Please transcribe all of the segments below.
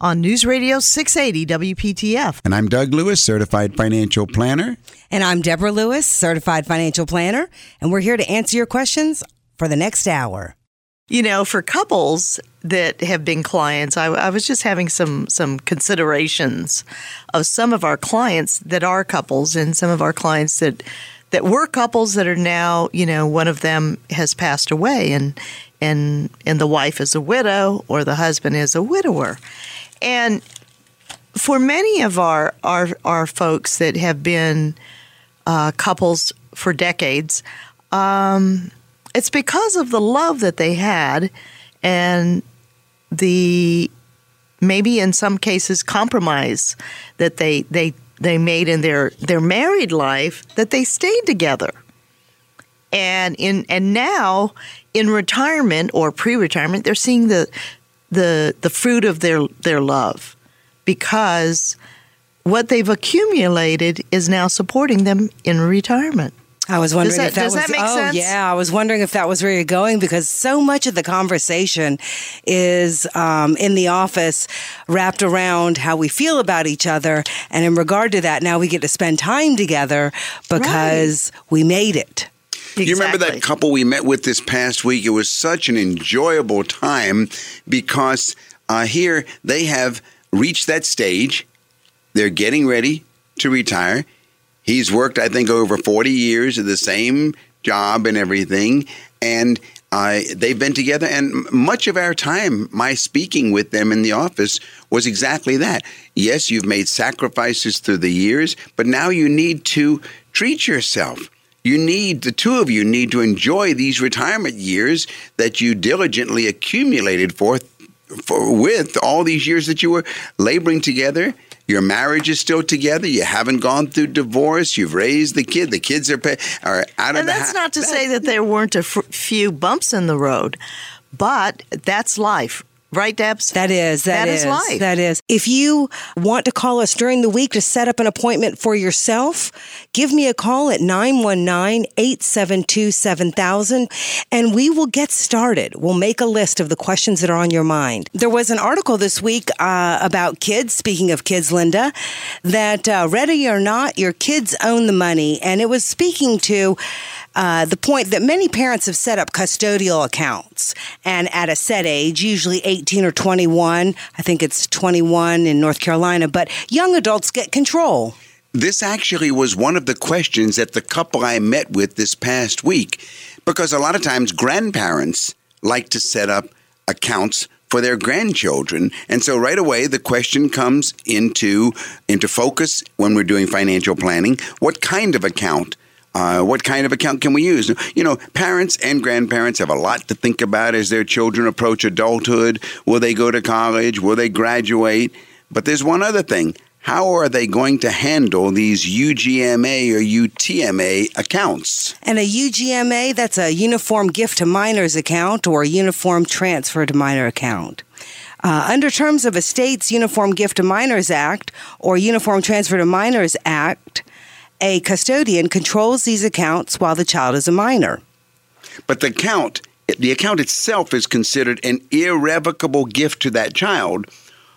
on News Radio 680 WPTF. And I'm Doug Lewis, certified financial planner. And I'm Deborah Lewis, certified financial planner, and we're here to answer your questions for the next hour. You know, for couples that have been clients, I, I, was just having some some considerations of some of our clients that are couples, and some of our clients that that were couples that are now, you know, one of them has passed away, and and and the wife is a widow or the husband is a widower, and for many of our our, our folks that have been uh, couples for decades, um, it's because of the love that they had and the maybe in some cases compromise that they they they made in their their married life that they stayed together. And in and now in retirement or pre-retirement, they're seeing the the the fruit of their their love because what they've accumulated is now supporting them in retirement. I was wondering that, if that was that oh sense? yeah, I was wondering if that was where you're going because so much of the conversation is um, in the office wrapped around how we feel about each other, and in regard to that, now we get to spend time together because right. we made it. Exactly. You remember that couple we met with this past week? It was such an enjoyable time because uh, here they have reached that stage. They're getting ready to retire. He's worked, I think, over 40 years at the same job and everything. And uh, they've been together. And much of our time, my speaking with them in the office was exactly that. Yes, you've made sacrifices through the years, but now you need to treat yourself. You need, the two of you need to enjoy these retirement years that you diligently accumulated for, for with all these years that you were laboring together your marriage is still together. You haven't gone through divorce. You've raised the kid. The kids are pay, are out of and the that's not to say that there weren't a f- few bumps in the road, but that's life. Right, Debs? That is. that, that is, is life. That is. If you want to call us during the week to set up an appointment for yourself, give me a call at 919-872-7000 and we will get started. We'll make a list of the questions that are on your mind. There was an article this week uh, about kids, speaking of kids, Linda, that uh, ready or not, your kids own the money. And it was speaking to uh, the point that many parents have set up custodial accounts and at a set age, usually 18 or 21. I think it's 21 in North Carolina, but young adults get control. This actually was one of the questions that the couple I met with this past week, because a lot of times grandparents like to set up accounts for their grandchildren. And so right away the question comes into into focus when we're doing financial planning. What kind of account? Uh, what kind of account can we use? You know, parents and grandparents have a lot to think about as their children approach adulthood. Will they go to college? Will they graduate? But there's one other thing. How are they going to handle these UGMA or UTMA accounts? And a UGMA, that's a Uniform Gift to Minors account or Uniform Transfer to Minor account. Uh, under terms of a state's Uniform Gift to Minors Act or Uniform Transfer to Minors Act, a custodian controls these accounts while the child is a minor. But the account, the account itself is considered an irrevocable gift to that child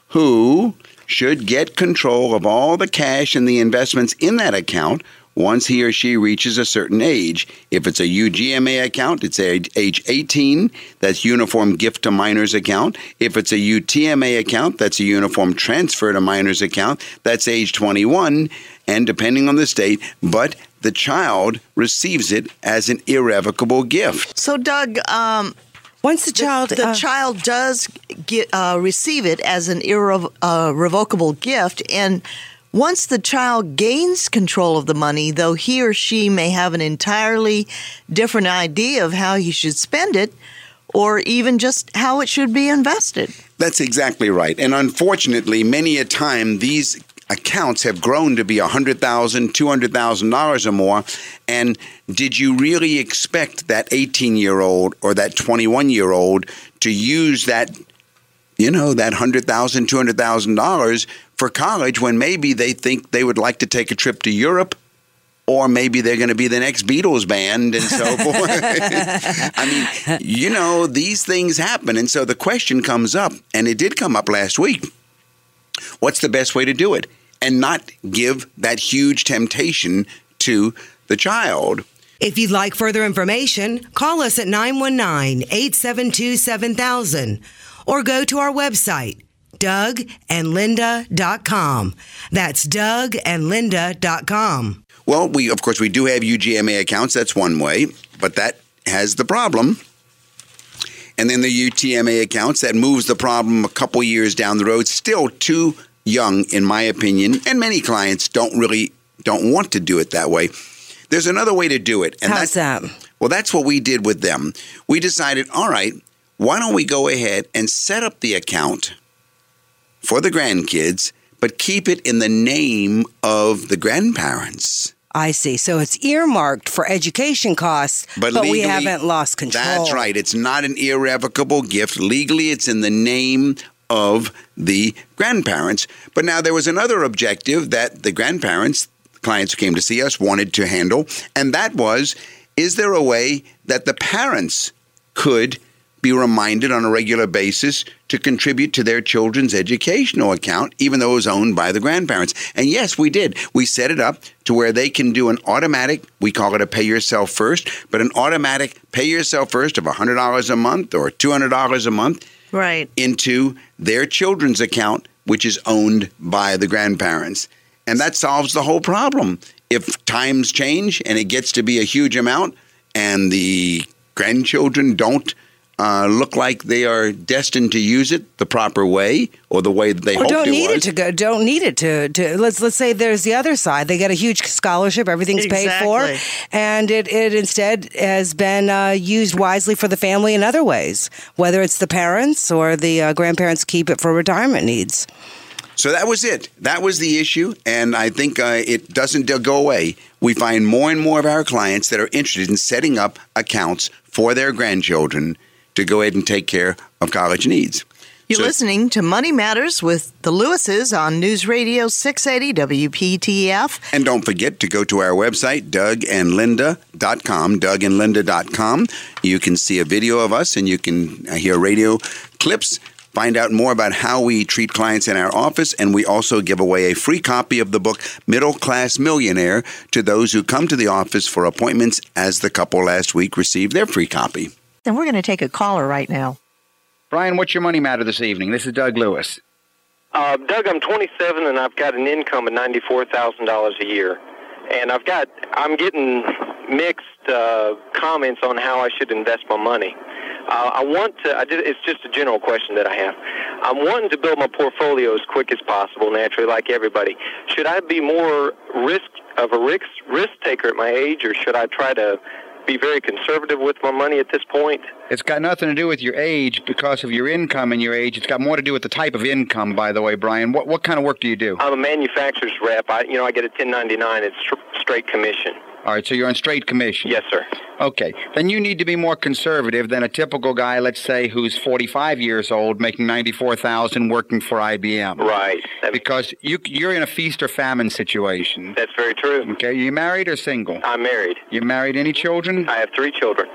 who should get control of all the cash and the investments in that account once he or she reaches a certain age. If it's a UGMA account, it's age 18. That's Uniform Gift to Minors account. If it's a UTMA account, that's a Uniform Transfer to Minors account. That's age 21, and depending on the state, but the child receives it as an irrevocable gift. So, Doug, um, once the child the uh, child does get uh, receive it as an irrevocable uh, gift, and once the child gains control of the money, though he or she may have an entirely different idea of how he should spend it, or even just how it should be invested. That's exactly right. And unfortunately, many a time these accounts have grown to be $100,000, $200,000 or more. And did you really expect that 18 year old or that 21 year old to use that, you know, that $100,000, $200,000 for college when maybe they think they would like to take a trip to Europe? Or maybe they're going to be the next Beatles band and so forth. I mean, you know, these things happen. And so the question comes up, and it did come up last week what's the best way to do it? and not give that huge temptation to the child. If you'd like further information, call us at 919 872 7000 or go to our website, dougandlinda.com. That's dougandlinda.com. Well, we of course we do have UGMA accounts. That's one way, but that has the problem. And then the UTMA accounts that moves the problem a couple years down the road. Still too young, in my opinion, and many clients don't really don't want to do it that way. There's another way to do it. And How's that? Well, that's what we did with them. We decided, all right, why don't we go ahead and set up the account for the grandkids, but keep it in the name of the grandparents. I see. So it's earmarked for education costs, but, but legally, we haven't lost control. That's right. It's not an irrevocable gift. Legally, it's in the name of the grandparents. But now there was another objective that the grandparents, clients who came to see us, wanted to handle, and that was is there a way that the parents could be reminded on a regular basis to contribute to their children's educational account, even though it was owned by the grandparents. And yes, we did. We set it up to where they can do an automatic, we call it a pay yourself first, but an automatic pay yourself first of $100 a month or $200 a month right. into their children's account, which is owned by the grandparents. And that solves the whole problem. If times change and it gets to be a huge amount and the grandchildren don't uh, look like they are destined to use it the proper way or the way that they or hoped don't it need was. it to go. Don't need it to, to let's let's say there's the other side. They get a huge scholarship, everything's exactly. paid for, and it it instead has been uh, used wisely for the family in other ways. Whether it's the parents or the uh, grandparents keep it for retirement needs. So that was it. That was the issue, and I think uh, it doesn't go away. We find more and more of our clients that are interested in setting up accounts for their grandchildren to go ahead and take care of college needs. You're so, listening to Money Matters with the Lewises on News Radio 680 WPTF. And don't forget to go to our website, dougandlinda.com, dougandlinda.com. You can see a video of us and you can hear radio clips Find out more about how we treat clients in our office, and we also give away a free copy of the book Middle Class Millionaire to those who come to the office for appointments, as the couple last week received their free copy. Then we're going to take a caller right now. Brian, what's your money matter this evening? This is Doug Lewis. Uh, Doug, I'm 27 and I've got an income of $94,000 a year. And I've got, I'm getting mixed uh, comments on how I should invest my money. Uh, I want to, I did, it's just a general question that I have. I'm wanting to build my portfolio as quick as possible, naturally, like everybody. Should I be more risk of a risk, risk taker at my age, or should I try to be very conservative with my money at this point. It's got nothing to do with your age because of your income and your age. It's got more to do with the type of income, by the way, Brian. What what kind of work do you do? I'm a manufacturer's rep. I you know I get a 1099. It's straight commission. All right, so you're on straight commission. Yes, sir. Okay, then you need to be more conservative than a typical guy, let's say, who's 45 years old, making 94,000, working for IBM. Right. because you you're in a feast or famine situation. That's very true. Okay, you married or single? I'm married. You married? Any children? I have three children.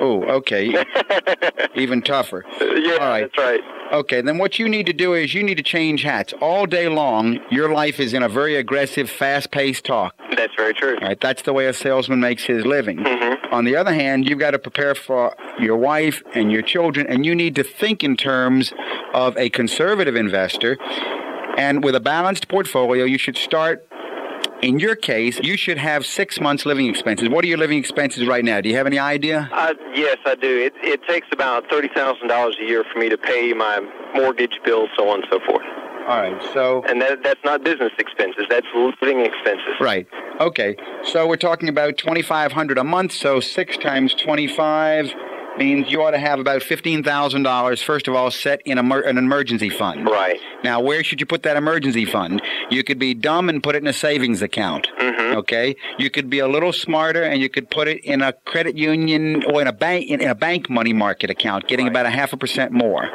Oh, okay. Even tougher. yeah, right. that's right. Okay, then what you need to do is you need to change hats. All day long, your life is in a very aggressive, fast paced talk. That's very true. All right, that's the way a salesman makes his living. Mm-hmm. On the other hand, you've got to prepare for your wife and your children, and you need to think in terms of a conservative investor. And with a balanced portfolio, you should start. In your case, you should have six months living expenses. What are your living expenses right now? Do you have any idea? Uh, yes, I do. It, it takes about thirty thousand dollars a year for me to pay my mortgage bill, so on and so forth. All right, so And that, that's not business expenses. That's living expenses. Right. Okay. So we're talking about twenty five hundred a month. So six times twenty five means you ought to have about fifteen thousand dollars. First of all, set in an emergency fund. Right. Now, where should you put that emergency fund? You could be dumb and put it in a savings account. Mm-hmm. Okay. You could be a little smarter and you could put it in a credit union or in a bank in, in a bank money market account, getting about a half a percent more.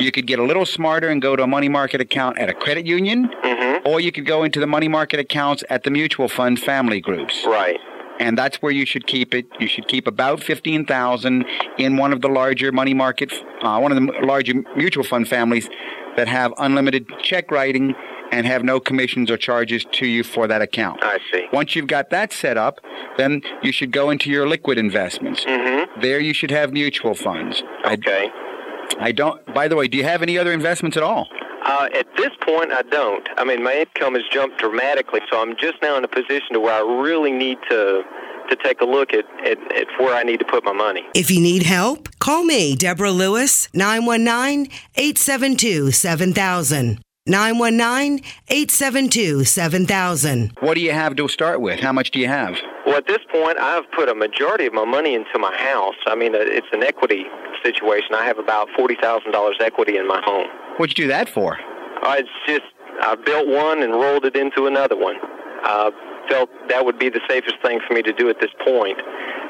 You could get a little smarter and go to a money market account at a credit union, Mm-hmm. or you could go into the money market accounts at the mutual fund family groups Right. And that's where you should keep it. You should keep about fifteen thousand in one of the larger money market, uh, one of the larger mutual fund families that have unlimited check writing and have no commissions or charges to you for that account. I see. Once you've got that set up, then you should go into your liquid investments. Mm-hmm. There, you should have mutual funds. Okay. I, I don't. By the way, do you have any other investments at all? Uh, at this point, I don't. I mean, my income has jumped dramatically, so I'm just now in a position to where I really need to to take a look at, at, at where I need to put my money. If you need help, call me, Deborah Lewis, 919 872 7000. 919 872 7000. What do you have to start with? How much do you have? Well, at this point, I've put a majority of my money into my house. I mean, uh, it's an equity situation. I have about forty thousand dollars equity in my home. What'd you do that for? Uh, it's just I built one and rolled it into another one. Uh, felt that would be the safest thing for me to do at this point,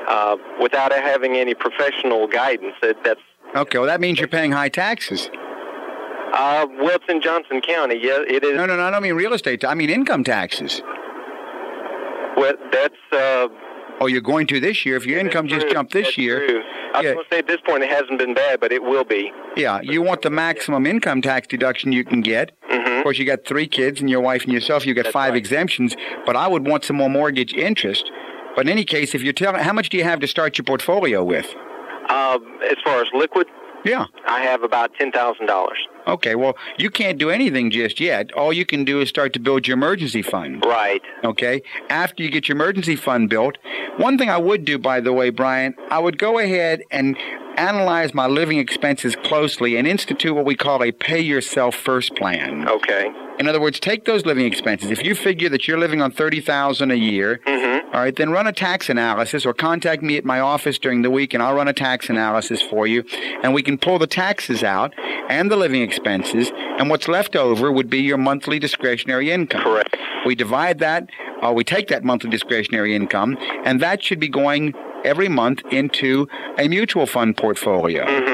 uh, without having any professional guidance. That, that's Okay, well that means you're paying high taxes. uh, well, it's in Johnston County. Yeah, it is. No, no, no. I don't mean real estate. I mean income taxes. Well, that's. Uh, Oh, you're going to this year. If your income just jumped this That's year, true. I was Yeah. going to say at this point it hasn't been bad, but it will be. yeah, you want the maximum income tax deduction you can get. Mhm. Of course, you got three kids and your wife and yourself. You got That's five right. exemptions, but I would want some more mortgage interest. But in any case, if you're telling, how much do you have to start your portfolio with? Uh, as far as liquid, Yeah. I have about ten thousand dollars. Okay. Well, you can't do anything just yet. All you can do is start to build your emergency fund. Right. Okay. After you get your emergency fund built, one thing I would do, by the way, Brian, I would go ahead and analyze my living expenses closely and institute what we call a pay yourself first plan. Okay. In other words, take those living expenses. If you figure that you're living on thirty thousand a year, Mm-hmm. all right, then run a tax analysis or contact me at my office during the week and I'll run a tax analysis for you. And we can pull the taxes out and the living expenses, and what's left over would be your monthly discretionary income. Correct. We divide that, or we take that monthly discretionary income, and that should be going every month into a mutual fund portfolio. Mm-hmm.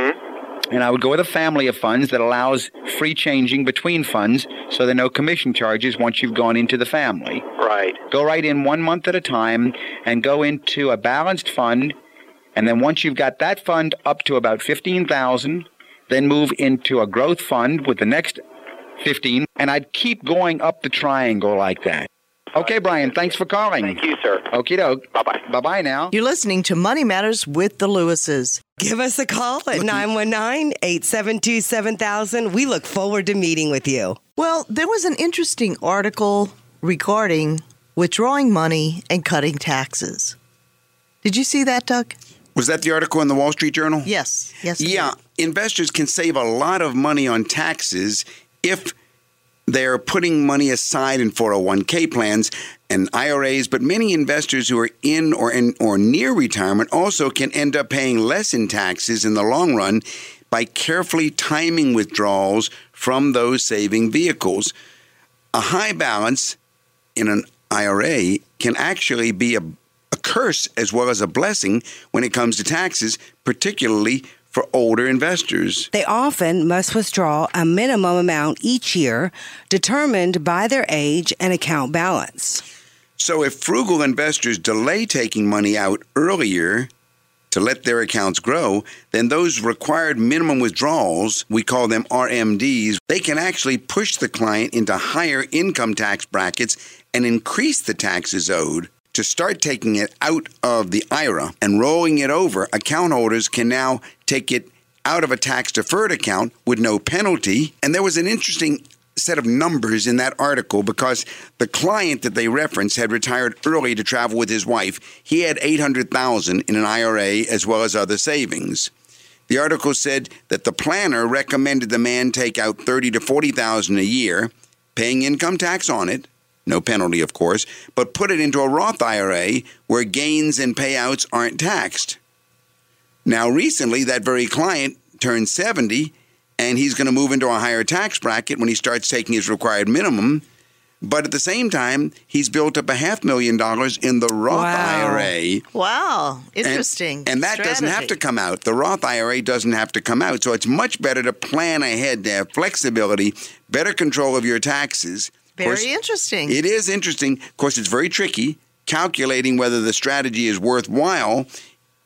And I would go with a family of funds that allows free changing between funds so there are no commission charges once you've gone into the family. Right. Go right in one month at a time and go into a balanced fund. And then once you've got that fund up to about 15,000, then move into a growth fund with the next 15. And I'd keep going up the triangle like that. Okay, Brian, thanks for calling. Thank you, sir. Okie doke. Bye bye. Bye bye now. You're listening to Money Matters with the Lewises. Give us a call at 919 872 7000. We look forward to meeting with you. Well, there was an interesting article regarding withdrawing money and cutting taxes. Did you see that, Doug? Was that the article in the Wall Street Journal? Yes. Yes. Yeah, investors can save a lot of money on taxes if they're putting money aside in 401k plans and IRAs, but many investors who are in or in or near retirement also can end up paying less in taxes in the long run by carefully timing withdrawals from those saving vehicles. A high balance in an IRA can actually be a, a curse as well as a blessing when it comes to taxes, particularly for older investors. They often must withdraw a minimum amount each year determined by their age and account balance. So if frugal investors delay taking money out earlier, to let their accounts grow, then those required minimum withdrawals, we call them RMDs, they can actually push the client into higher income tax brackets and increase the taxes owed. To start taking it out of the IRA and rolling it over, account holders can now take it out of a tax deferred account with no penalty. And there was an interesting set of numbers in that article because the client that they referenced had retired early to travel with his wife. He had 800,000 in an IRA as well as other savings. The article said that the planner recommended the man take out 30 to 40,000 a year, paying income tax on it, no penalty of course, but put it into a Roth IRA where gains and payouts aren't taxed. Now recently that very client turned 70 and he's going to move into a higher tax bracket when he starts taking his required minimum. But at the same time, he's built up a half million dollars in the Roth Wow. IRA. Wow, interesting. And, that doesn't have to come out. The Roth IRA doesn't have to come out. So it's much better to plan ahead, to have flexibility, better control of your taxes. Very course, interesting. It is interesting. Of course, it's very tricky calculating whether the strategy is worthwhile.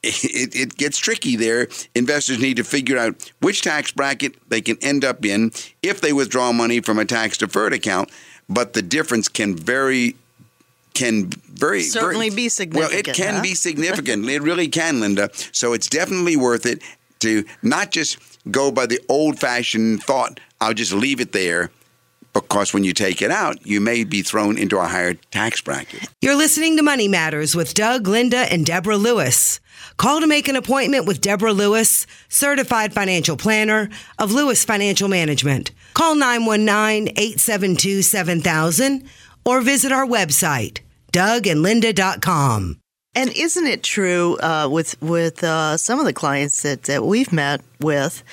It, it gets tricky there. Investors need to figure out which tax bracket they can end up in if they withdraw money from a tax deferred account. But the difference can vary, can very Certainly very- be significant. Well, it can huh? be significant. it really can, Linda. So it's definitely worth it to not just go by the old fashioned thought, I'll just leave it there. Because when you take it out, you may be thrown into a higher tax bracket. You're listening to Money Matters with Doug, Linda, and Deborah Lewis. Call to make an appointment with Deborah Lewis, certified financial planner of Lewis Financial Management. Call 919-872-7000 or visit our website, dougandlinda.com. And isn't it true uh, with with uh, some of the clients that, that we've met with,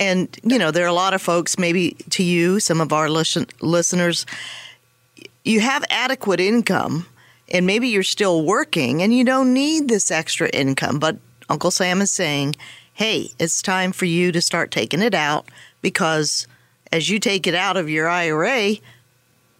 and you know there are a lot of folks, maybe to you, some of our listen, listeners, you have adequate income, and maybe you're still working, and you don't need this extra income. But Uncle Sam is saying, "Hey, it's time for you to start taking it out because as you take it out of your IRA,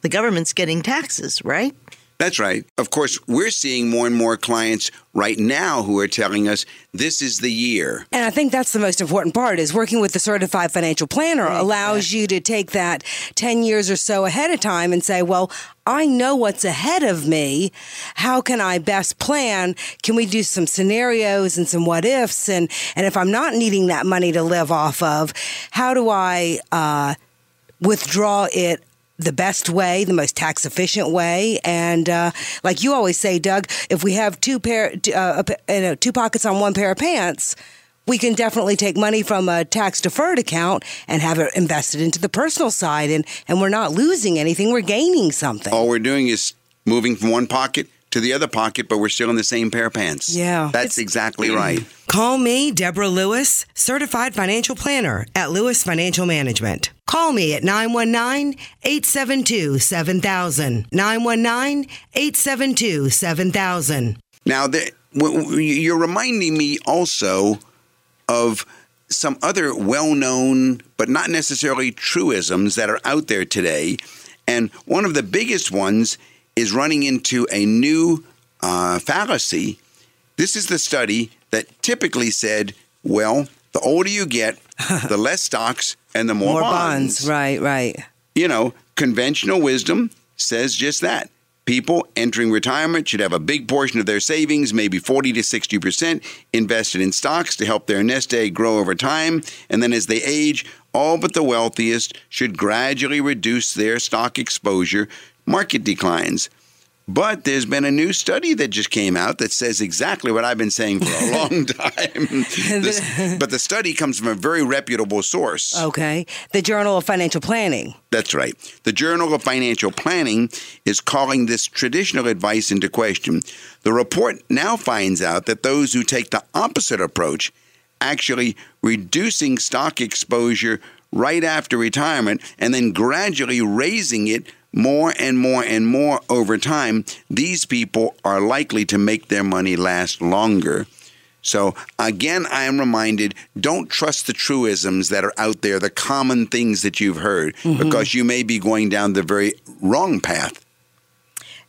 the government's getting taxes, right?" That's right. Of course, we're seeing more and more clients right now who are telling us this is the year. And I think that's the most important part is working with the certified financial planner allows you to take that 10 years or so ahead of time and say, well, I know what's ahead of me. How can I best plan? Can we do some scenarios and some what ifs? And, and if I'm not needing that money to live off of, how do I, uh, withdraw it the best way, the most tax efficient way, and uh, like you always say, Doug, if we have two pair, uh, you know, two pockets on one pair of pants, we can definitely take money from a tax deferred account and have it invested into the personal side, and and we're not losing anything, we're gaining something. All we're doing is moving from one pocket to the other pocket, but we're still in the same pair of pants. Yeah. That's exactly right. Call me, Deborah Lewis, certified financial planner at Lewis Financial Management. Call me at 919 872 7000. 919 872 7000. Now, the, you're reminding me also of some other well known, but not necessarily truisms that are out there today. And one of the biggest ones is running into a new uh, fallacy. This is the study that typically said, well, the older you get, the less stocks and the more, More bonds, right, right. you know, conventional wisdom says just that. People entering retirement should have a big portion of their savings, maybe 40 to 60%, invested in stocks to help their nest egg grow over time. And then as they age, all but the wealthiest should gradually reduce their stock exposure. Market declines. But there's been a new study that just came out that says exactly what I've been saying for a long time. This- but the study comes from a very reputable source. Okay. The Journal of Financial Planning. That's right. The Journal of Financial Planning is calling this traditional advice into question. The report now finds out that those who take the opposite approach, actually reducing stock exposure right after retirement and then gradually raising it more and more and more over time, these people are likely to make their money last longer. So again, I am reminded don't trust the truisms that are out there, the common things that you've heard, mm-hmm. because you may be going down the very wrong path.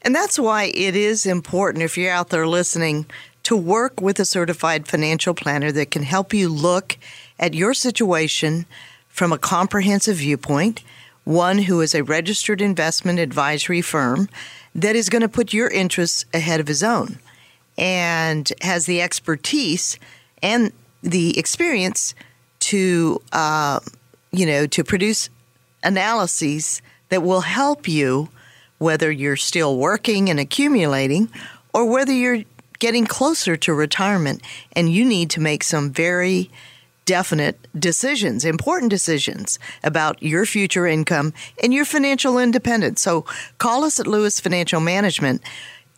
And that's why it is important if you're out there listening to work with a certified financial planner that can help you look at your situation from a comprehensive viewpoint, one who is a registered investment advisory firm that is going to put your interests ahead of his own and has the expertise and the experience to, uh, you know, to produce analyses that will help you whether you're still working and accumulating or whether you're getting closer to retirement. And you need to make some very definite decisions, important decisions about your future income and your financial independence. So call us at Lewis Financial Management.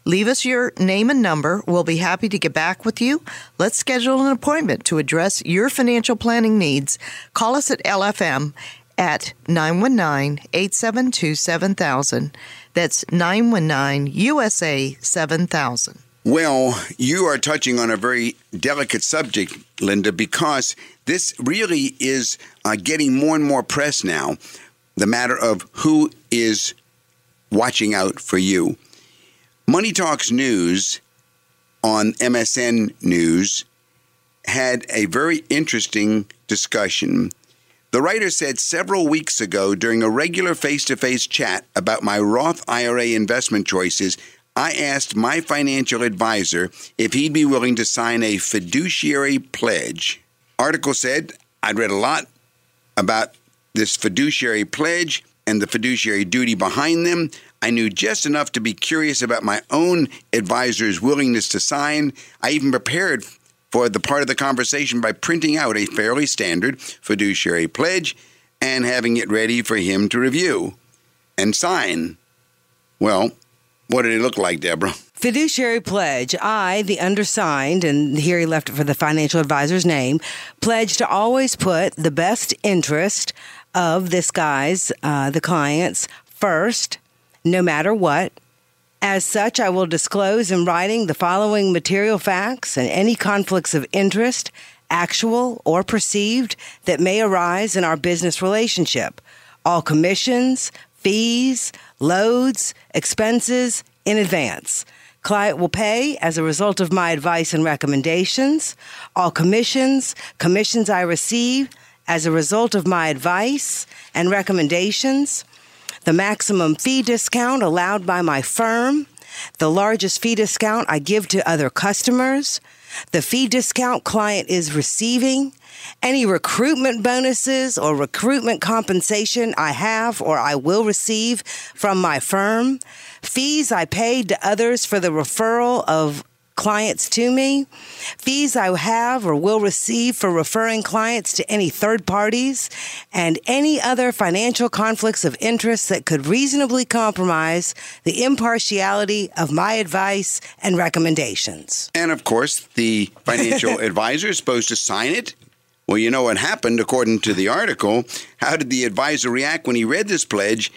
Leave us your name and number. We'll be happy to get back with you. Let's schedule an appointment to address your financial planning needs. Call us at LFM at 919 872 7000. That's 919 USA 7000. Well, you are touching on a very delicate subject, Linda, because this really is uh, getting more and more press now. The matter of who is watching out for you. Money Talks News on MSN News had a very interesting discussion. The writer said several weeks ago during a regular face to face chat about my Roth IRA investment choices, I asked my financial advisor if he'd be willing to sign a fiduciary pledge. Article said I'd read a lot about this fiduciary pledge and the fiduciary duty behind them. I knew just enough to be curious about my own advisor's willingness to sign. I even prepared for the part of the conversation by printing out a fairly standard fiduciary pledge and having it ready for him to review and sign. Well, what did it look like, Deborah? Fiduciary pledge. I, the undersigned, and here he left it for the financial advisor's name, pledge to always put the best interest of this guy's, uh, the client's, first, no matter what. As such, I will disclose in writing the following material facts and any conflicts of interest, actual or perceived, that may arise in our business relationship. All commissions, fees, loads, expenses in advance. Client will pay as a result of my advice and recommendations. All commissions, commissions I receive as a result of my advice and recommendations. The maximum fee discount allowed by my firm. The largest fee discount I give to other customers. The fee discount client is receiving any recruitment bonuses or recruitment compensation I have or I will receive from my firm, fees I paid to others for the referral of clients to me, fees I have or will receive for referring clients to any third parties, and any other financial conflicts of interest that could reasonably compromise the impartiality of my advice and recommendations. And of course, the financial advisor is supposed to sign it. Well, you know what happened according to the article. How did the advisor react when he read this pledge?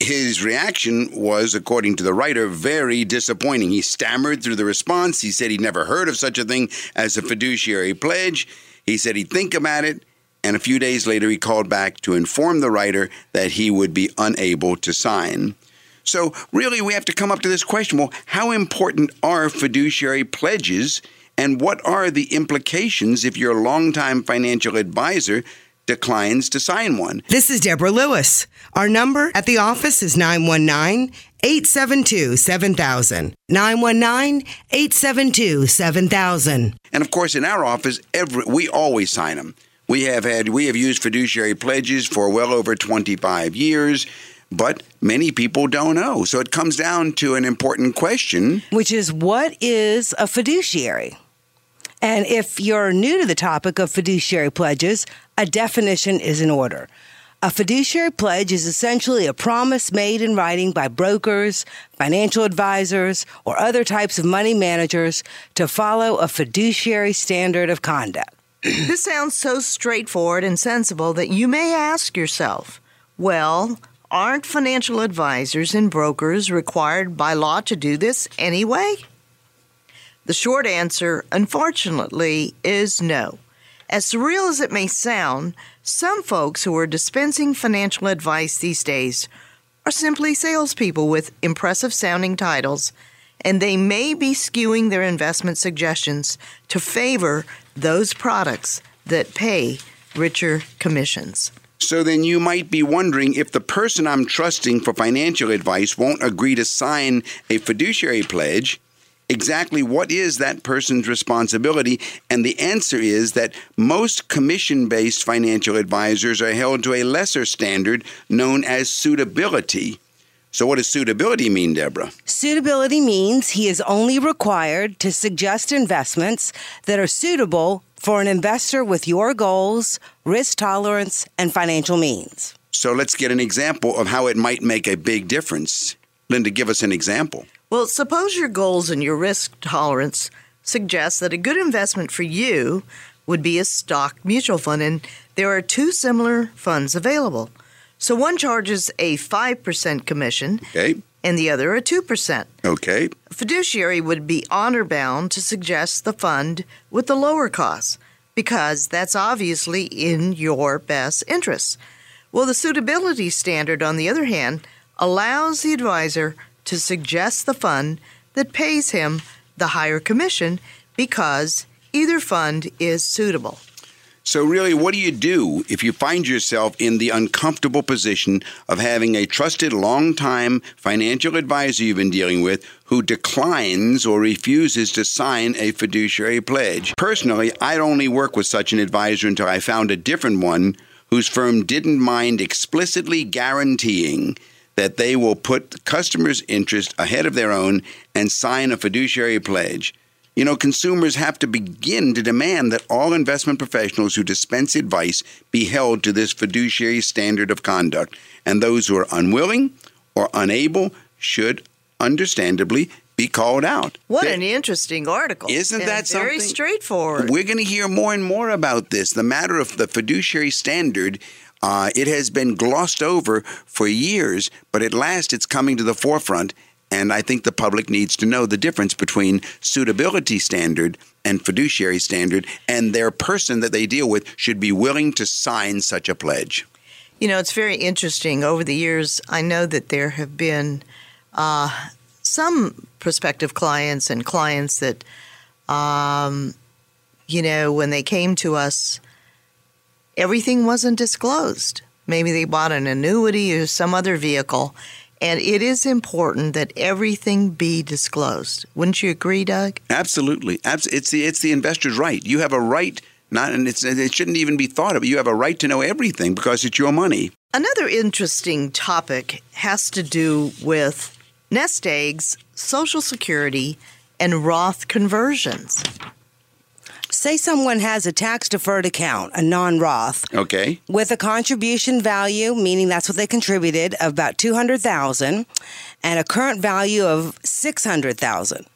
His reaction was, according to the writer, very disappointing. He stammered through the response. He said he'd never heard of such a thing as a fiduciary pledge. He said he'd think about it. And a few days later, he called back to inform the writer that he would be unable to sign. So, really, we have to come up to this question well, how important are fiduciary pledges? And what are the implications if your longtime financial advisor declines to sign one. This is Deborah Lewis. Our number at the office is 919 872 7000. 919 872 7000. And of course, in our office, every, we always sign them. We have had we have used fiduciary pledges for well over 25 years, but many people don't know. So it comes down to an important question, which is what is a fiduciary? And if you're new to the topic of fiduciary pledges, a definition is in order. A fiduciary pledge is essentially a promise made in writing by brokers, financial advisors, or other types of money managers to follow a fiduciary standard of conduct. this sounds so straightforward and sensible that you may ask yourself, well, aren't financial advisors and brokers required by law to do this anyway? The short answer, unfortunately, is no. As surreal as it may sound, some folks who are dispensing financial advice these days are simply salespeople with impressive sounding titles and they may be skewing their investment suggestions to favor those products that pay richer commissions. So then you might be wondering if the person I'm trusting for financial advice won't agree to sign a fiduciary pledge, exactly what is that person's responsibility? And the answer is that most commission based financial advisors are held to a lesser standard known as suitability. So, what does suitability mean, Deborah? Suitability means he is only required to suggest investments that are suitable for an investor with your goals, risk tolerance, and financial means. So, let's get an example of how it might make a big difference. Linda, give us an example. Well, suppose your goals and your risk tolerance suggest that a good investment for you would be a stock mutual fund, and there are two similar funds available. So one charges a 5% commission Okay. and the other a 2%. Okay. A fiduciary would be honor bound to suggest the fund with the lower cost because that's obviously in your best interests. Well, the suitability standard, on the other hand, allows the advisor to suggest the fund that pays him the higher commission because either fund is suitable. So, really, what do you do if you find yourself in the uncomfortable position of having a trusted, long-time financial advisor you've been dealing with who declines or refuses to sign a fiduciary pledge? Personally, I'd only work with such an advisor until I found a different one whose firm didn't mind explicitly guaranteeing that they will put customers' interest ahead of their own and sign a fiduciary pledge. You know, consumers have to begin to demand that all investment professionals who dispense advice be held to this fiduciary standard of conduct, and those who are unwilling or unable should understandably be called out. What There- an interesting article. Isn't and that very something? straightforward? We're going to hear more and more about this. The matter of the fiduciary standard. Uh, it has been glossed over for years, but at last it's coming to the forefront. And I think the public needs to know the difference between suitability standard and fiduciary standard, and their person that they deal with should be willing to sign such a pledge. You know, it's very interesting. Over the years, I know that there have been uh, some prospective clients and clients that, um, you know, when they came to us, everything wasn't disclosed. Maybe they bought an annuity or some other vehicle. And it is important that everything be disclosed. Wouldn't you agree, Doug? Absolutely, it's the it's the investor's right. You have a right, not and it's it shouldn't even be thought of. You have a right to know everything because it's your money. Another interesting topic has to do with nest eggs, Social Security, and Roth conversions. Say someone has a tax deferred account, a non Roth, Okay. with a contribution value, meaning that's what they contributed, of about 200,000 and a current value of 600,000.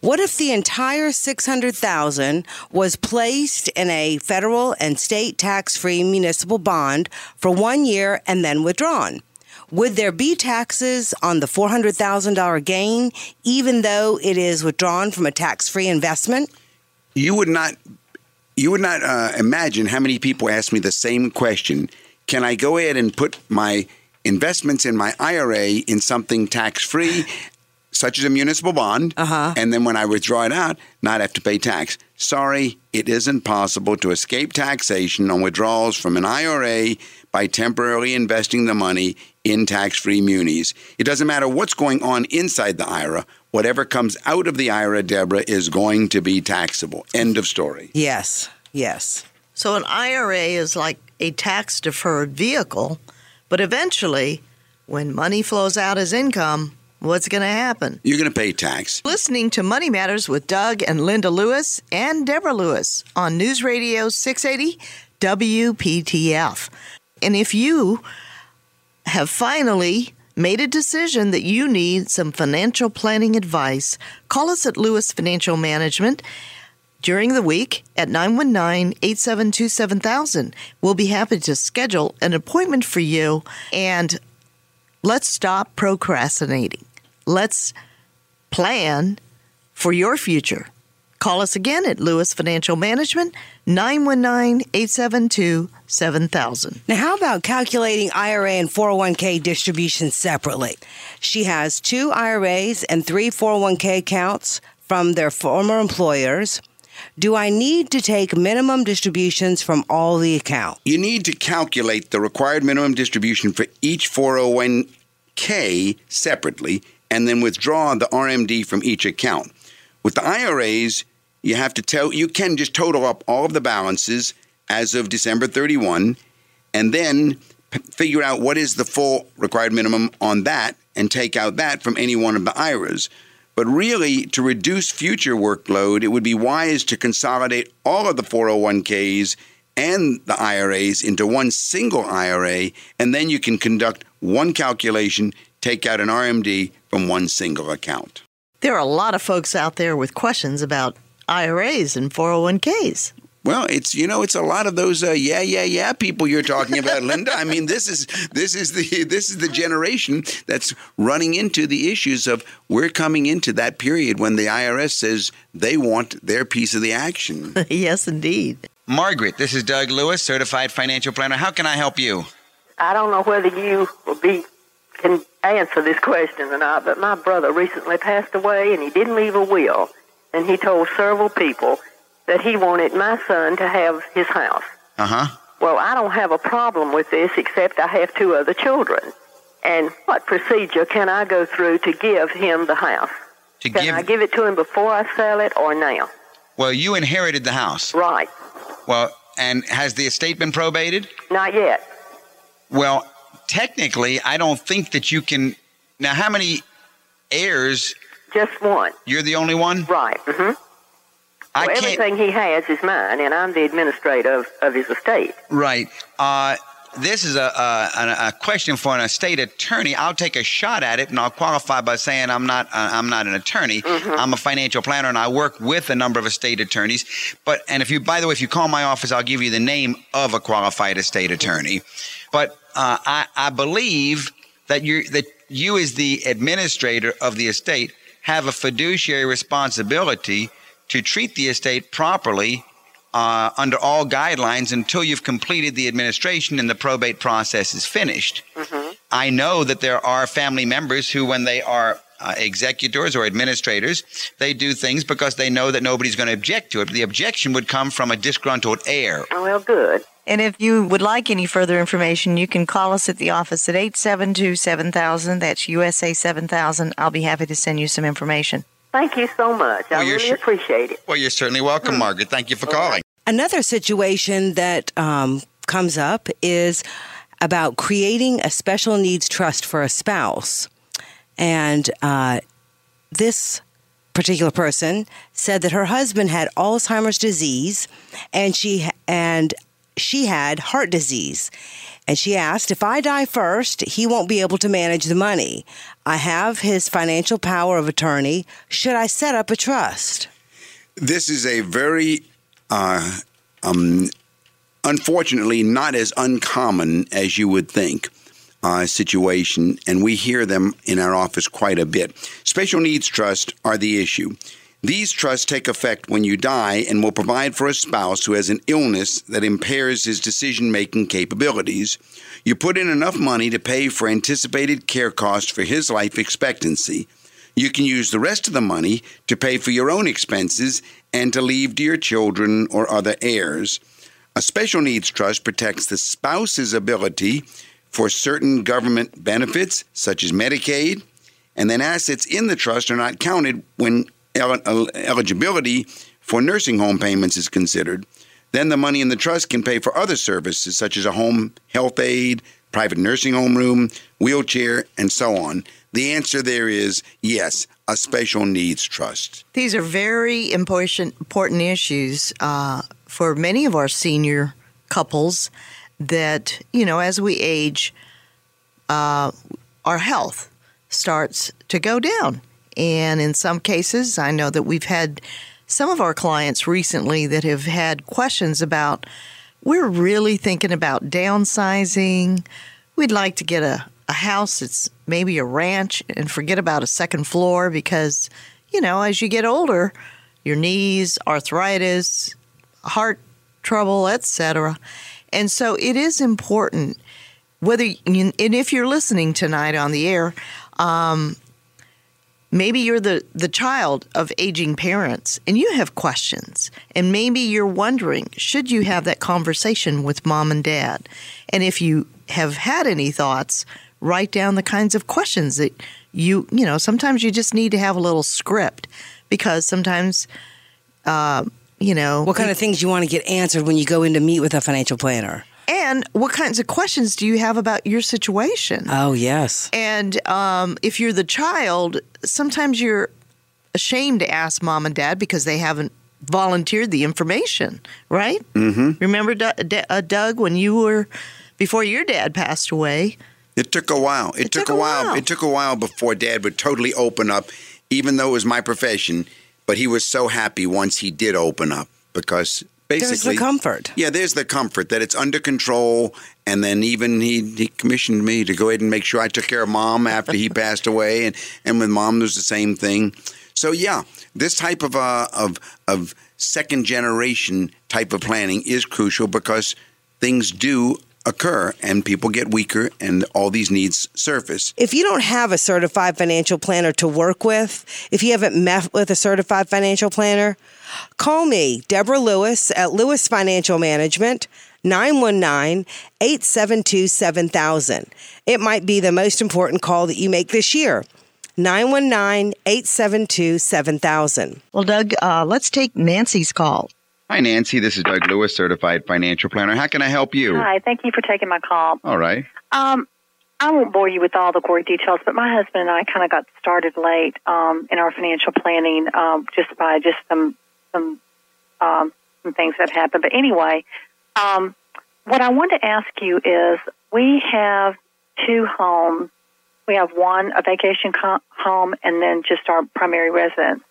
What if the entire 600,000 was placed in a federal and state tax-free municipal bond for 1 year and then withdrawn? Would there be taxes on the $400,000 gain even though it is withdrawn from a tax-free investment? You would not you would not uh, imagine how many people ask me the same question. Can i go ahead and put my investments in my ira in something tax free such as a municipal bond Uh-huh. and then when i withdraw it out not have to pay tax? Sorry it isn't possible to escape taxation on withdrawals from an ira by temporarily investing the money in tax-free munis. It doesn't matter what's going on inside the ira whatever comes out of the ira deborah is going to be taxable end of story Yes. Yes. So an IRA is like a tax deferred vehicle, but eventually, when money flows out as income, what's going to happen? you're going to pay tax Listening to Money Matters with Doug and Linda Lewis and Deborah Lewis on News Radio 680 WPTF. And if you have finally made a decision that you need some financial planning advice, call us at Lewis Financial Management during the week at 919 872 7000. We'll be happy to schedule an appointment for you and let's stop procrastinating. Let's plan for your future. Call us again at Lewis Financial Management, 919 872 7000. Now, how about calculating IRA and 401k distributions separately? She has two IRAs and three 401k accounts from their former employers. Do I need to take minimum distributions from all the accounts? You need to calculate the required minimum distribution for each 401k separately and then withdraw the RMD from each account. With the IRAs, you have to tell you can just total up all of the balances as of December 31 and then figure out what is the full required minimum on that and take out that from any one of the IRAs. But really, to reduce future workload, it would be wise to consolidate all of the 401ks and the IRAs into one single IRA, and then you can conduct one calculation, take out an RMD from one single account. There are a lot of folks out there with questions about IRAs and 401ks. Well, it's you know it's a lot of those uh, yeah yeah yeah people you're talking about, Linda. I mean this is this is the this is the generation that's running into the issues of we're coming into that period when the IRS says they want their piece of the action. yes, indeed. Margaret, this is Doug Lewis, certified financial planner. How can I help you? I don't know whether you will be can answer this question or not, but my brother recently passed away and he didn't leave a will, and he told several people that he wanted my son to have his house. Uh huh. Well, I don't have a problem with this except I have two other children. And what procedure can I go through to give him the house? To Can give. I give it to him before I sell it or now? well, you inherited the house. Right. Well, and has the estate been probated? Not yet. Well, technically, I don't think that you can. Now, how many heirs? Just one. You're the only one. Right. Mm-hmm. I well, everything he has is mine, and I'm the administrator of, of his estate. Right. Uh, this is a, a a a question for an estate attorney. I'll take a shot at it, and I'll qualify by saying I'm not uh, I'm not an attorney. Mm-hmm. I'm a financial planner, and I work with a number of estate attorneys. But and if you, by the way, if you call my office, I'll give you the name of a qualified estate attorney. But uh, I I believe that you that you as the administrator of the estate have a fiduciary responsibility to treat the estate properly uh, under all guidelines until you've completed the administration and the probate process is finished. I know that there are family members who, when they are uh, executors or administrators, they do things because they know that nobody's going to object to it. The objection would come from a disgruntled heir. Well, good. And if you would like any further information, you can call us at the office at 872 7000. That's USA 7000. I'll be happy to send you some information. Thank you so much. Well, I really sure- appreciate it. Well, you're certainly welcome, Margaret. Thank you for calling. Another situation that um, comes up is about creating a special needs trust for a spouse. And uh, this particular person said that her husband had Alzheimer's disease and she and she had heart disease. And she asked, if I die first, he won't be able to manage the money. I have his financial power of attorney. Should I set up a trust? This is a very, uh, um, unfortunately, not as uncommon as you would think uh, situation, and we hear them in our office quite a bit. Special needs trusts are the issue. These trusts take effect when you die and will provide for a spouse who has an illness that impairs his decision making capabilities. You put in enough money to pay for anticipated care costs for his life expectancy. You can use the rest of the money to pay for your own expenses and to leave to your children or other heirs. A special needs trust protects the spouse's ability for certain government benefits, such as Medicaid, and then assets in the trust are not counted when eligibility for nursing home payments is considered. Then the money in the trust can pay for other services, such as a home health aid, private nursing home room, wheelchair, and so on. The answer there is yes, a special needs trust. These are very important important issues uh, for many of our senior couples. That you know, as we age, uh, our health starts to go down, and in some cases, I know that we've had some of our clients recently that have had questions about. We're really thinking about downsizing. We'd like to get a, a house that's maybe a ranch and forget about a second floor because, you know, as you get older, your knees, arthritis, heart trouble, etc. And so it is important whether and if you're listening tonight on the air, um, maybe you're the, the child of aging parents and you have questions and maybe you're wondering should you have that conversation with mom and dad and if you have had any thoughts write down the kinds of questions that you you know sometimes you just need to have a little script because sometimes uh, you know What kind of things you want to get answered when you go in to meet with a financial planner? And what kinds of questions do you have about your situation Oh, yes. And um, if you're the child, sometimes you're ashamed to ask mom and dad because they haven't volunteered the information, right? Mm-hmm. Remember, D- D- uh, Doug, when you were before your dad passed away? It took a while. It, took, a while. It took a while before Dad would totally open up, even though it was my profession. But he was so happy once he did open up because There's basically the comfort. Yeah, there's the comfort that it's under control. And then even he, he commissioned me to go ahead and make sure I took care of mom after he passed away. And, and with mom, there's the same thing. So, yeah, this type of, uh, of, of second generation type of planning is crucial because things do occur and people get weaker and all these needs surface. If you don't have a certified financial planner to work with, if you haven't met with a certified financial planner, call me, Deborah Lewis at Lewis Financial Management, 919 872 7000. It might be the most important call that you make this year. 919 872 7000. Well, Doug, uh, let's take Nancy's call. Hi, Nancy. This is Doug Lewis, certified financial planner. How can I help you? Hi, thank you for taking my call. All right. Um, I won't bore you with all the gory details, but my husband and I kind of got started late um, in our financial planning um, just by just some some um, some things that happened. But anyway, um, what I want to ask you is, we have two homes. We have one a vacation co- home, and then just our primary residence.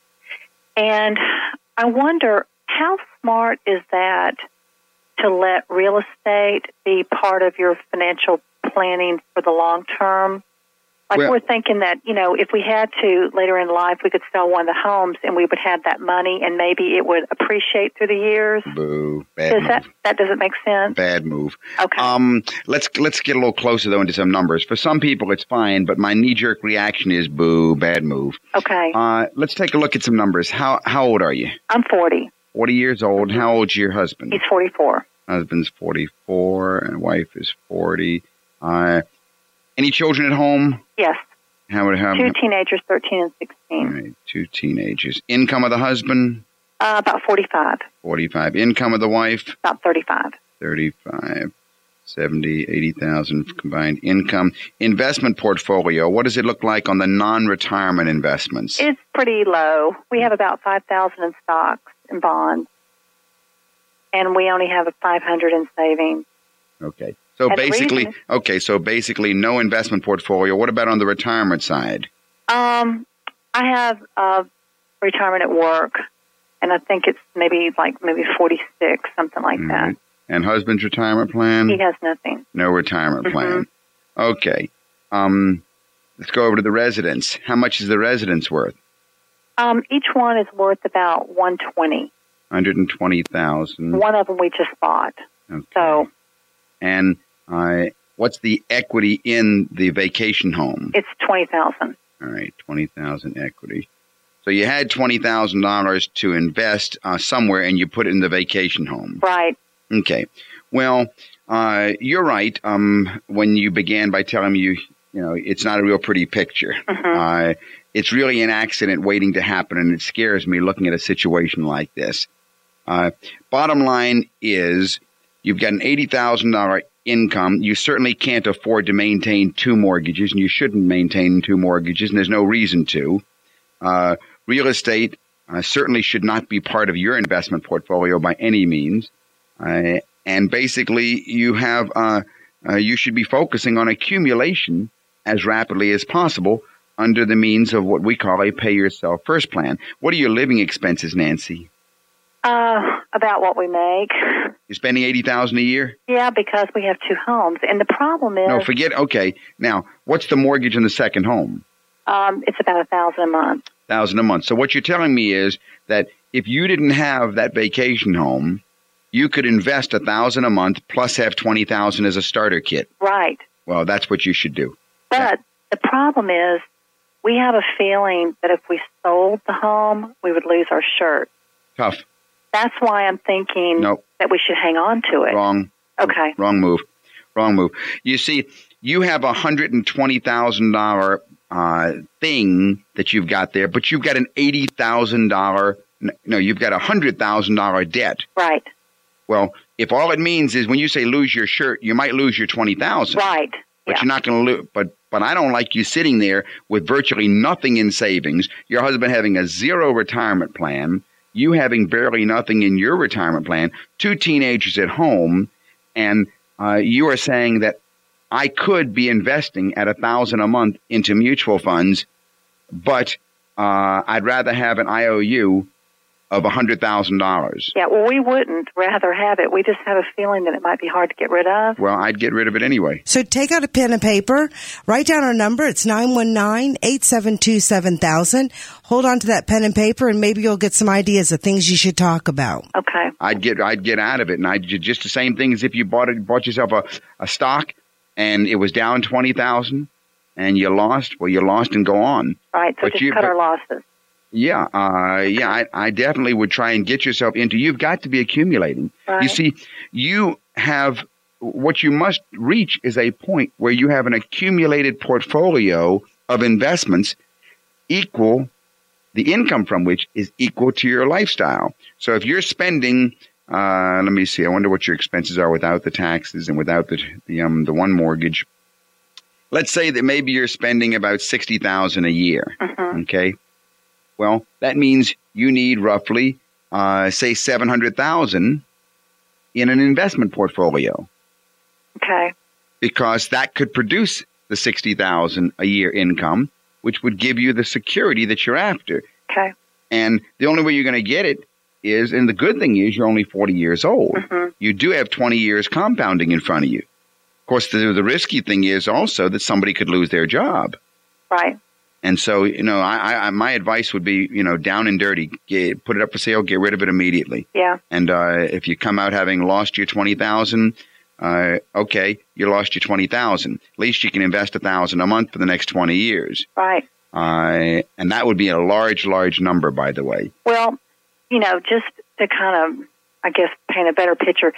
And I wonder how smart is that to let real estate be part of your financial planning for the long term? Like Well- we're thinking that, you know, if we had to later in life, we could sell one of the homes and we would have that money and maybe it would appreciate through the years. Boo. Bad Does move. that, that doesn't make sense? Bad move. Okay. Um, let's let's get a little closer though into some numbers. For some people, it's fine, but my knee jerk reaction is boo. Bad move. Okay. Uh, let's take a look at some numbers. How how old are you? I'm 40. Forty years old. How old's your husband? He's 44. Husband's forty four, and wife is forty. Uh, any children at home? Yes. How would how? Two teenagers, 13 and 16. right, two teenagers. Income of the husband? Uh, about 45. Forty five. Income of the wife? About 35. 35 70 80,000 combined income investment portfolio what does it look like on the non-retirement investments It's pretty low. We have about 5000 in stocks and bonds. And we only have a 500 in savings. okay so And basically reason- okay so basically no investment portfolio what about on the retirement side Um, I have uh, retirement at work, and I think it's maybe like maybe 46, something like that. And husband's retirement plan He has nothing. no retirement Mhm. plan okay um let's go over to the residence how much is the residence worth Um, each one is worth about 120. 120,000 One of them we just bought. okay. So and uh, what's the equity in the vacation home it's 20,000. All right, twenty thousand equity. So you had twenty thousand dollars to invest uh, somewhere, and you put it in the vacation home. Right. Okay. Well, uh, you're right. Um, when you began by telling me you, you know, it's not a real pretty picture. Uh, it's really an accident waiting to happen, and it scares me looking at a situation like this. Uh, bottom line is, you've got an eighty thousand dollar income. You certainly can't afford to maintain two mortgages, and you shouldn't maintain two mortgages, and there's no reason to. Uh, real estate uh, certainly should not be part of your investment portfolio by any means. Uh, and basically, you have uh, uh, you should be focusing on accumulation as rapidly as possible under the means of what we call a pay yourself first plan. What are your living expenses, Nancy? Uh, about what we make. You're spending eighty thousand a year? Yeah, because we have two homes. And the problem is, No, forget. Okay, now what's the mortgage in the second home? um, it's about a thousand a month. Thousand a month. So what you're telling me is that if you didn't have that vacation home, you could invest a thousand a month plus have twenty thousand as a starter kit. Right. Well, that's what you should do. But the problem is, we have a feeling that if we sold the home, we would lose our shirt. Tough. That's why I'm thinking Nope. that we should hang on to it. Wrong. Okay. Wrong move. Wrong move. You see, you have a hundred and twenty thousand dollar uh, thing that you've got there, but you've got an eighty thousand dollar. No, you've got a hundred thousand dollar debt. Right. Well, if all it means is when you say lose your shirt, you might lose your twenty thousand. Right. But Yeah. you're not going to lose. But but I don't like you sitting there with virtually nothing in savings. Your husband having a zero retirement plan. You having barely nothing in your retirement plan. Two teenagers at home, and uh, you are saying that I could be investing at a thousand a month into mutual funds, but uh, I'd rather have an IOU of a hundred thousand dollars. Yeah, well, we wouldn't rather have it. We just have a feeling that it might be hard to get rid of. Well, I'd get rid of it anyway. So take out a pen and paper, write down our number. It's 919-872-7000. Hold on to that pen and paper and maybe you'll get some ideas of things you should talk about. Okay. I'd get I'd get out of it, and I'd ju- just the same thing as if you bought it bought yourself a, a stock, and it was down twenty thousand, and you lost. Well, you lost and go on. Right. So But just you- cut but- our losses. Yeah, uh, yeah. I, I definitely would try and get yourself into. You've got to be accumulating. You see, you have what you must reach is a point where you have an accumulated portfolio of investments equal the income from which is equal to your lifestyle. So if you're spending, uh, let me see, I wonder what your expenses are without the taxes and without the the um the one mortgage. Let's say that maybe you're spending about sixty thousand a year. Okay, well that means you need roughly, uh, say seven hundred thousand in an investment portfolio Okay. because that could produce the 60,000 a year income which would give you the security that you're after Okay. and the only way you're going to get it is and the good thing is you're only 40 years old Mhm. you do have 20 years compounding in front of you of course the, the risky thing is also that somebody could lose their job Right. And so you know I, I my advice would be you know down and dirty get, put it up for sale get rid of it immediately Yeah. and uh, if you come out having lost your twenty thousand, uh, okay, you lost your twenty thousand. At least you can invest a thousand a month for the next twenty years, Right. uh, and that would be a large, large number, by the way. Well, you know, just to kind of, I guess, paint a better picture,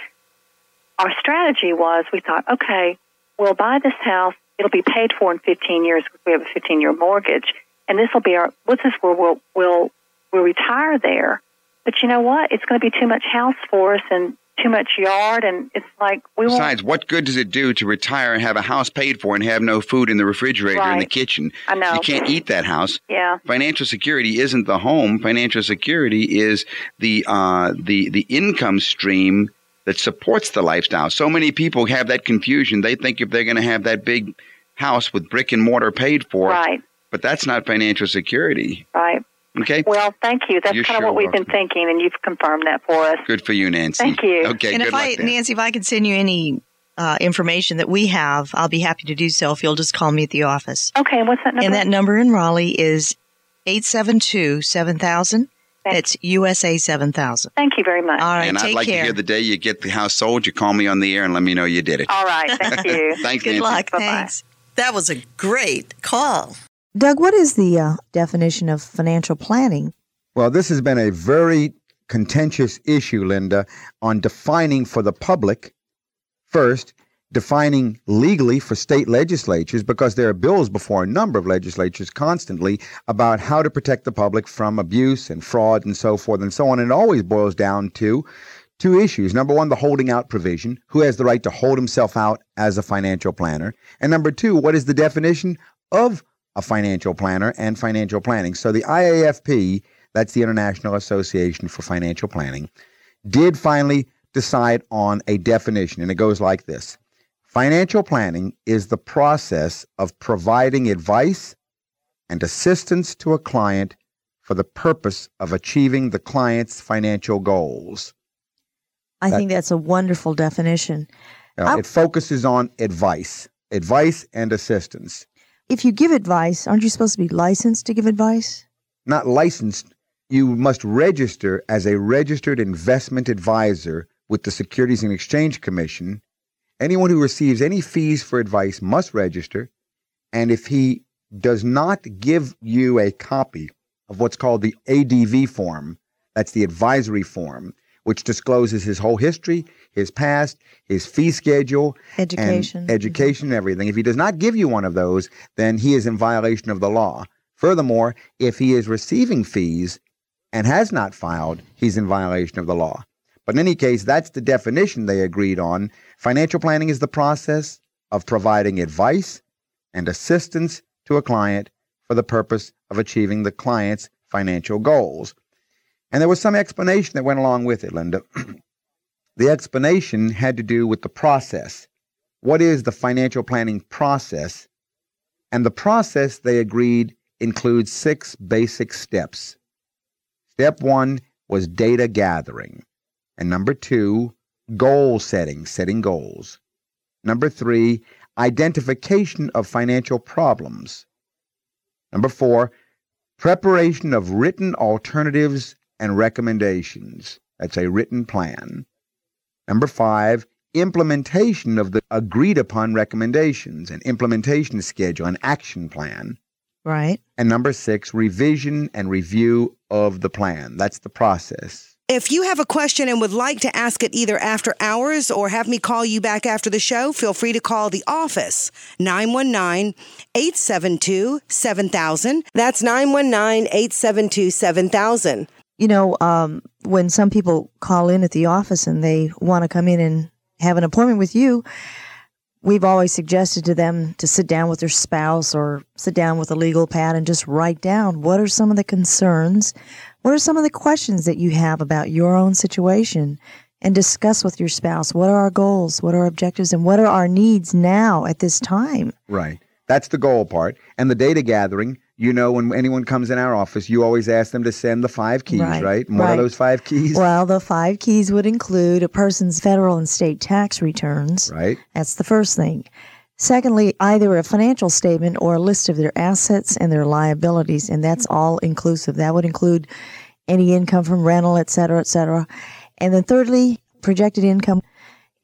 our strategy was we thought, okay, we'll buy this house. It'll be paid for in 15 years because we have a 15 year mortgage. And this will be our, what's this where we'll, we'll, we'll retire there. But you know what? It's going to be too much house for us and too much yard. And it's like, we won't. Besides, what good does it do to retire and have a house paid for and have no food in the refrigerator in the kitchen? I know. You can't eat that house. Yeah. Financial security isn't the home. Financial security is the uh, the the income stream that supports the lifestyle. So many people have that confusion. They think if they're going to have that big house with brick and mortar paid for, Right. but that's not financial security. Right. Okay. Well, thank you. That's You're kind of sure what we've been thinking, and you've confirmed that for us. Good for you, Nancy. Thank you. Okay. and good if luck I, there. Nancy, if I could send you any uh, information that we have, I'll be happy to do so if you'll just call me at the office. Okay, and what's that number? And that number in Raleigh is 872 7000. Thank- It's USA 7000. Thank you very much. All right, and I'd like care. to hear the day you get the house sold. You call me on the air and let me know you did it. All right. Thank you. Thanks, Good Nancy. luck. Bye-bye. Thanks. That was a great call. Doug, what is the uh, definition of financial planning? Well, this has been a very contentious issue, Linda, on defining for the public first, defining legally for state legislatures, because there are bills before a number of legislatures constantly about how to protect the public from abuse and fraud and so forth and so on. And it always boils down to two issues. Number one, the holding out provision. Who has the right to hold himself out as a financial planner? And number two, what is the definition of a financial planner and financial planning? So the IAFP, that's the International Association for Financial Planning, did finally decide on a definition. And it goes like this Financial planning is the process of providing advice and assistance to a client for the purpose of achieving the client's financial goals. I That- think that's a wonderful definition. It focuses on advice, advice and assistance. If you give advice, aren't you supposed to be licensed to give advice? Not licensed, you must register as a registered investment advisor with the Securities and Exchange Commission. Anyone who receives any fees for advice must register, and if he does not give you a copy of what's called the ADV form, that's the advisory form, which discloses his whole history, his past, his fee schedule, Education. and education, and everything. If he does not give you one of those, then he is in violation of the law. Furthermore, if he is receiving fees and has not filed, he's in violation of the law. But in any case, that's the definition they agreed on. Financial planning is the process of providing advice and assistance to a client for the purpose of achieving the client's financial goals. And there was some explanation that went along with it, Linda. the explanation had to do with the process. What is the financial planning process? And the process, they agreed, includes six basic steps. Step one was data gathering. And number two, goal setting, setting goals. Number three, identification of financial problems. Number four, preparation of written alternatives and recommendations. That's a written plan. Number five, implementation of the agreed upon recommendations, an implementation schedule, an action plan. Right. And number six, revision and review of the plan. That's the process. If you have a question and would like to ask it either after hours or have me call you back after the show, feel free to call the office 919 872 7000. That's 919 872 7000. You know, um, when some people call in at the office and they want to come in and have an appointment with you, we've always suggested to them to sit down with their spouse or sit down with a legal pad and just write down what are some of the concerns, what are some of the questions that you have about your own situation, and discuss with your spouse what are our goals, what are our objectives, and what are our needs now at this time. Right. That's the goal part. And the data gathering, you know, when anyone comes in our office, you always ask them to send the five keys, right? Right, what are those five keys? Well, the five keys would include a person's federal and state tax returns. Right. That's the first thing. Secondly, either a financial statement or a list of their assets and their liabilities, and that's all inclusive. That would include any income from rental, et cetera, et cetera. And then thirdly, projected income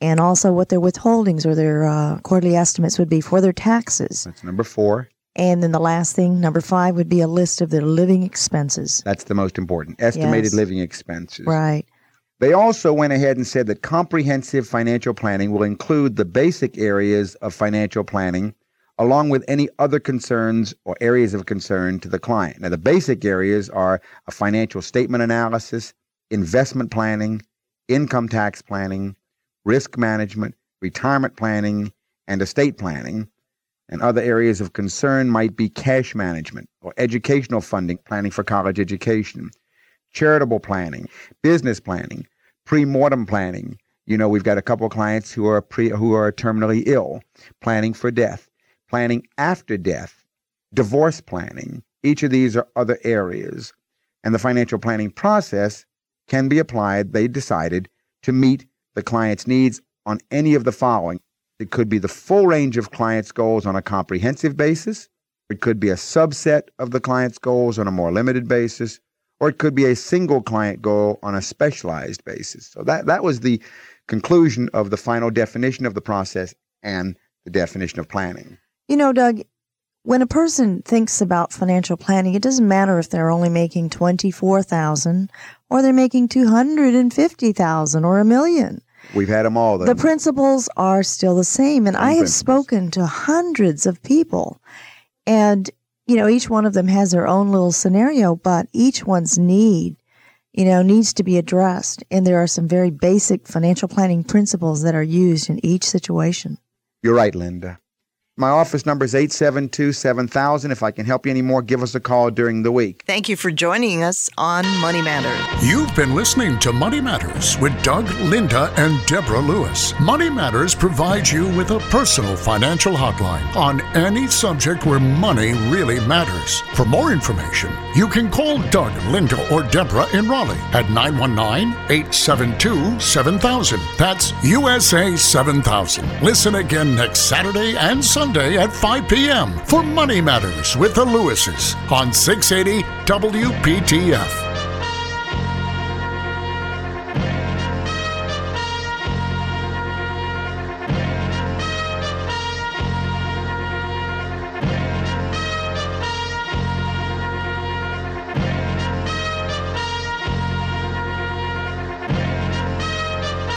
and also what their withholdings or their uh, quarterly estimates would be for their taxes. That's number four. And then the last thing, number five, would be a list of their living expenses. That's the most important. Estimated Yes. living expenses. Right. They also went ahead and said that comprehensive financial planning will include the basic areas of financial planning, along with any other concerns or areas of concern to the client. Now, the basic areas are a financial statement analysis, investment planning, income tax planning, risk management, retirement planning, and estate planning. And other areas of concern might be cash management or educational funding, planning for college education, charitable planning, business planning, pre-mortem planning. You know, we've got a couple of clients who are pre who are terminally ill, planning for death, planning after death, divorce planning. Each of these are other areas. And the financial planning process can be applied, they decided, to meet the client's needs on any of the following. It could be the full range of clients' goals on a comprehensive basis. It could be a subset of the client's goals on a more limited basis, or it could be a single client goal on a specialized basis. So that, that was the conclusion of the final definition of the process and the definition of planning. You know, Doug, when a person thinks about financial planning, it doesn't matter if they're only making 24,000 or they're making 250,000 or a million. We've had them all. The principles are still the same. And I have principles. spoken to hundreds of people. And, you know, each one of them has their own little scenario, but each one's need, you know, needs to be addressed. And there are some very basic financial planning principles that are used in each situation. You're right, Linda. My office number is 872 7000. If I can help you anymore, give us a call during the week. Thank you for joining us on Money Matters. You've been listening to Money Matters with Doug, Linda, and Deborah Lewis. Money Matters provides you with a personal financial hotline on any subject where money really matters. For more information, you can call Doug, Linda, or Deborah in Raleigh at 919 872 7000. That's USA 7000. Listen again next Saturday and Sunday at 5 p.m. for Money Matters with the Lewises on 680 WPTF.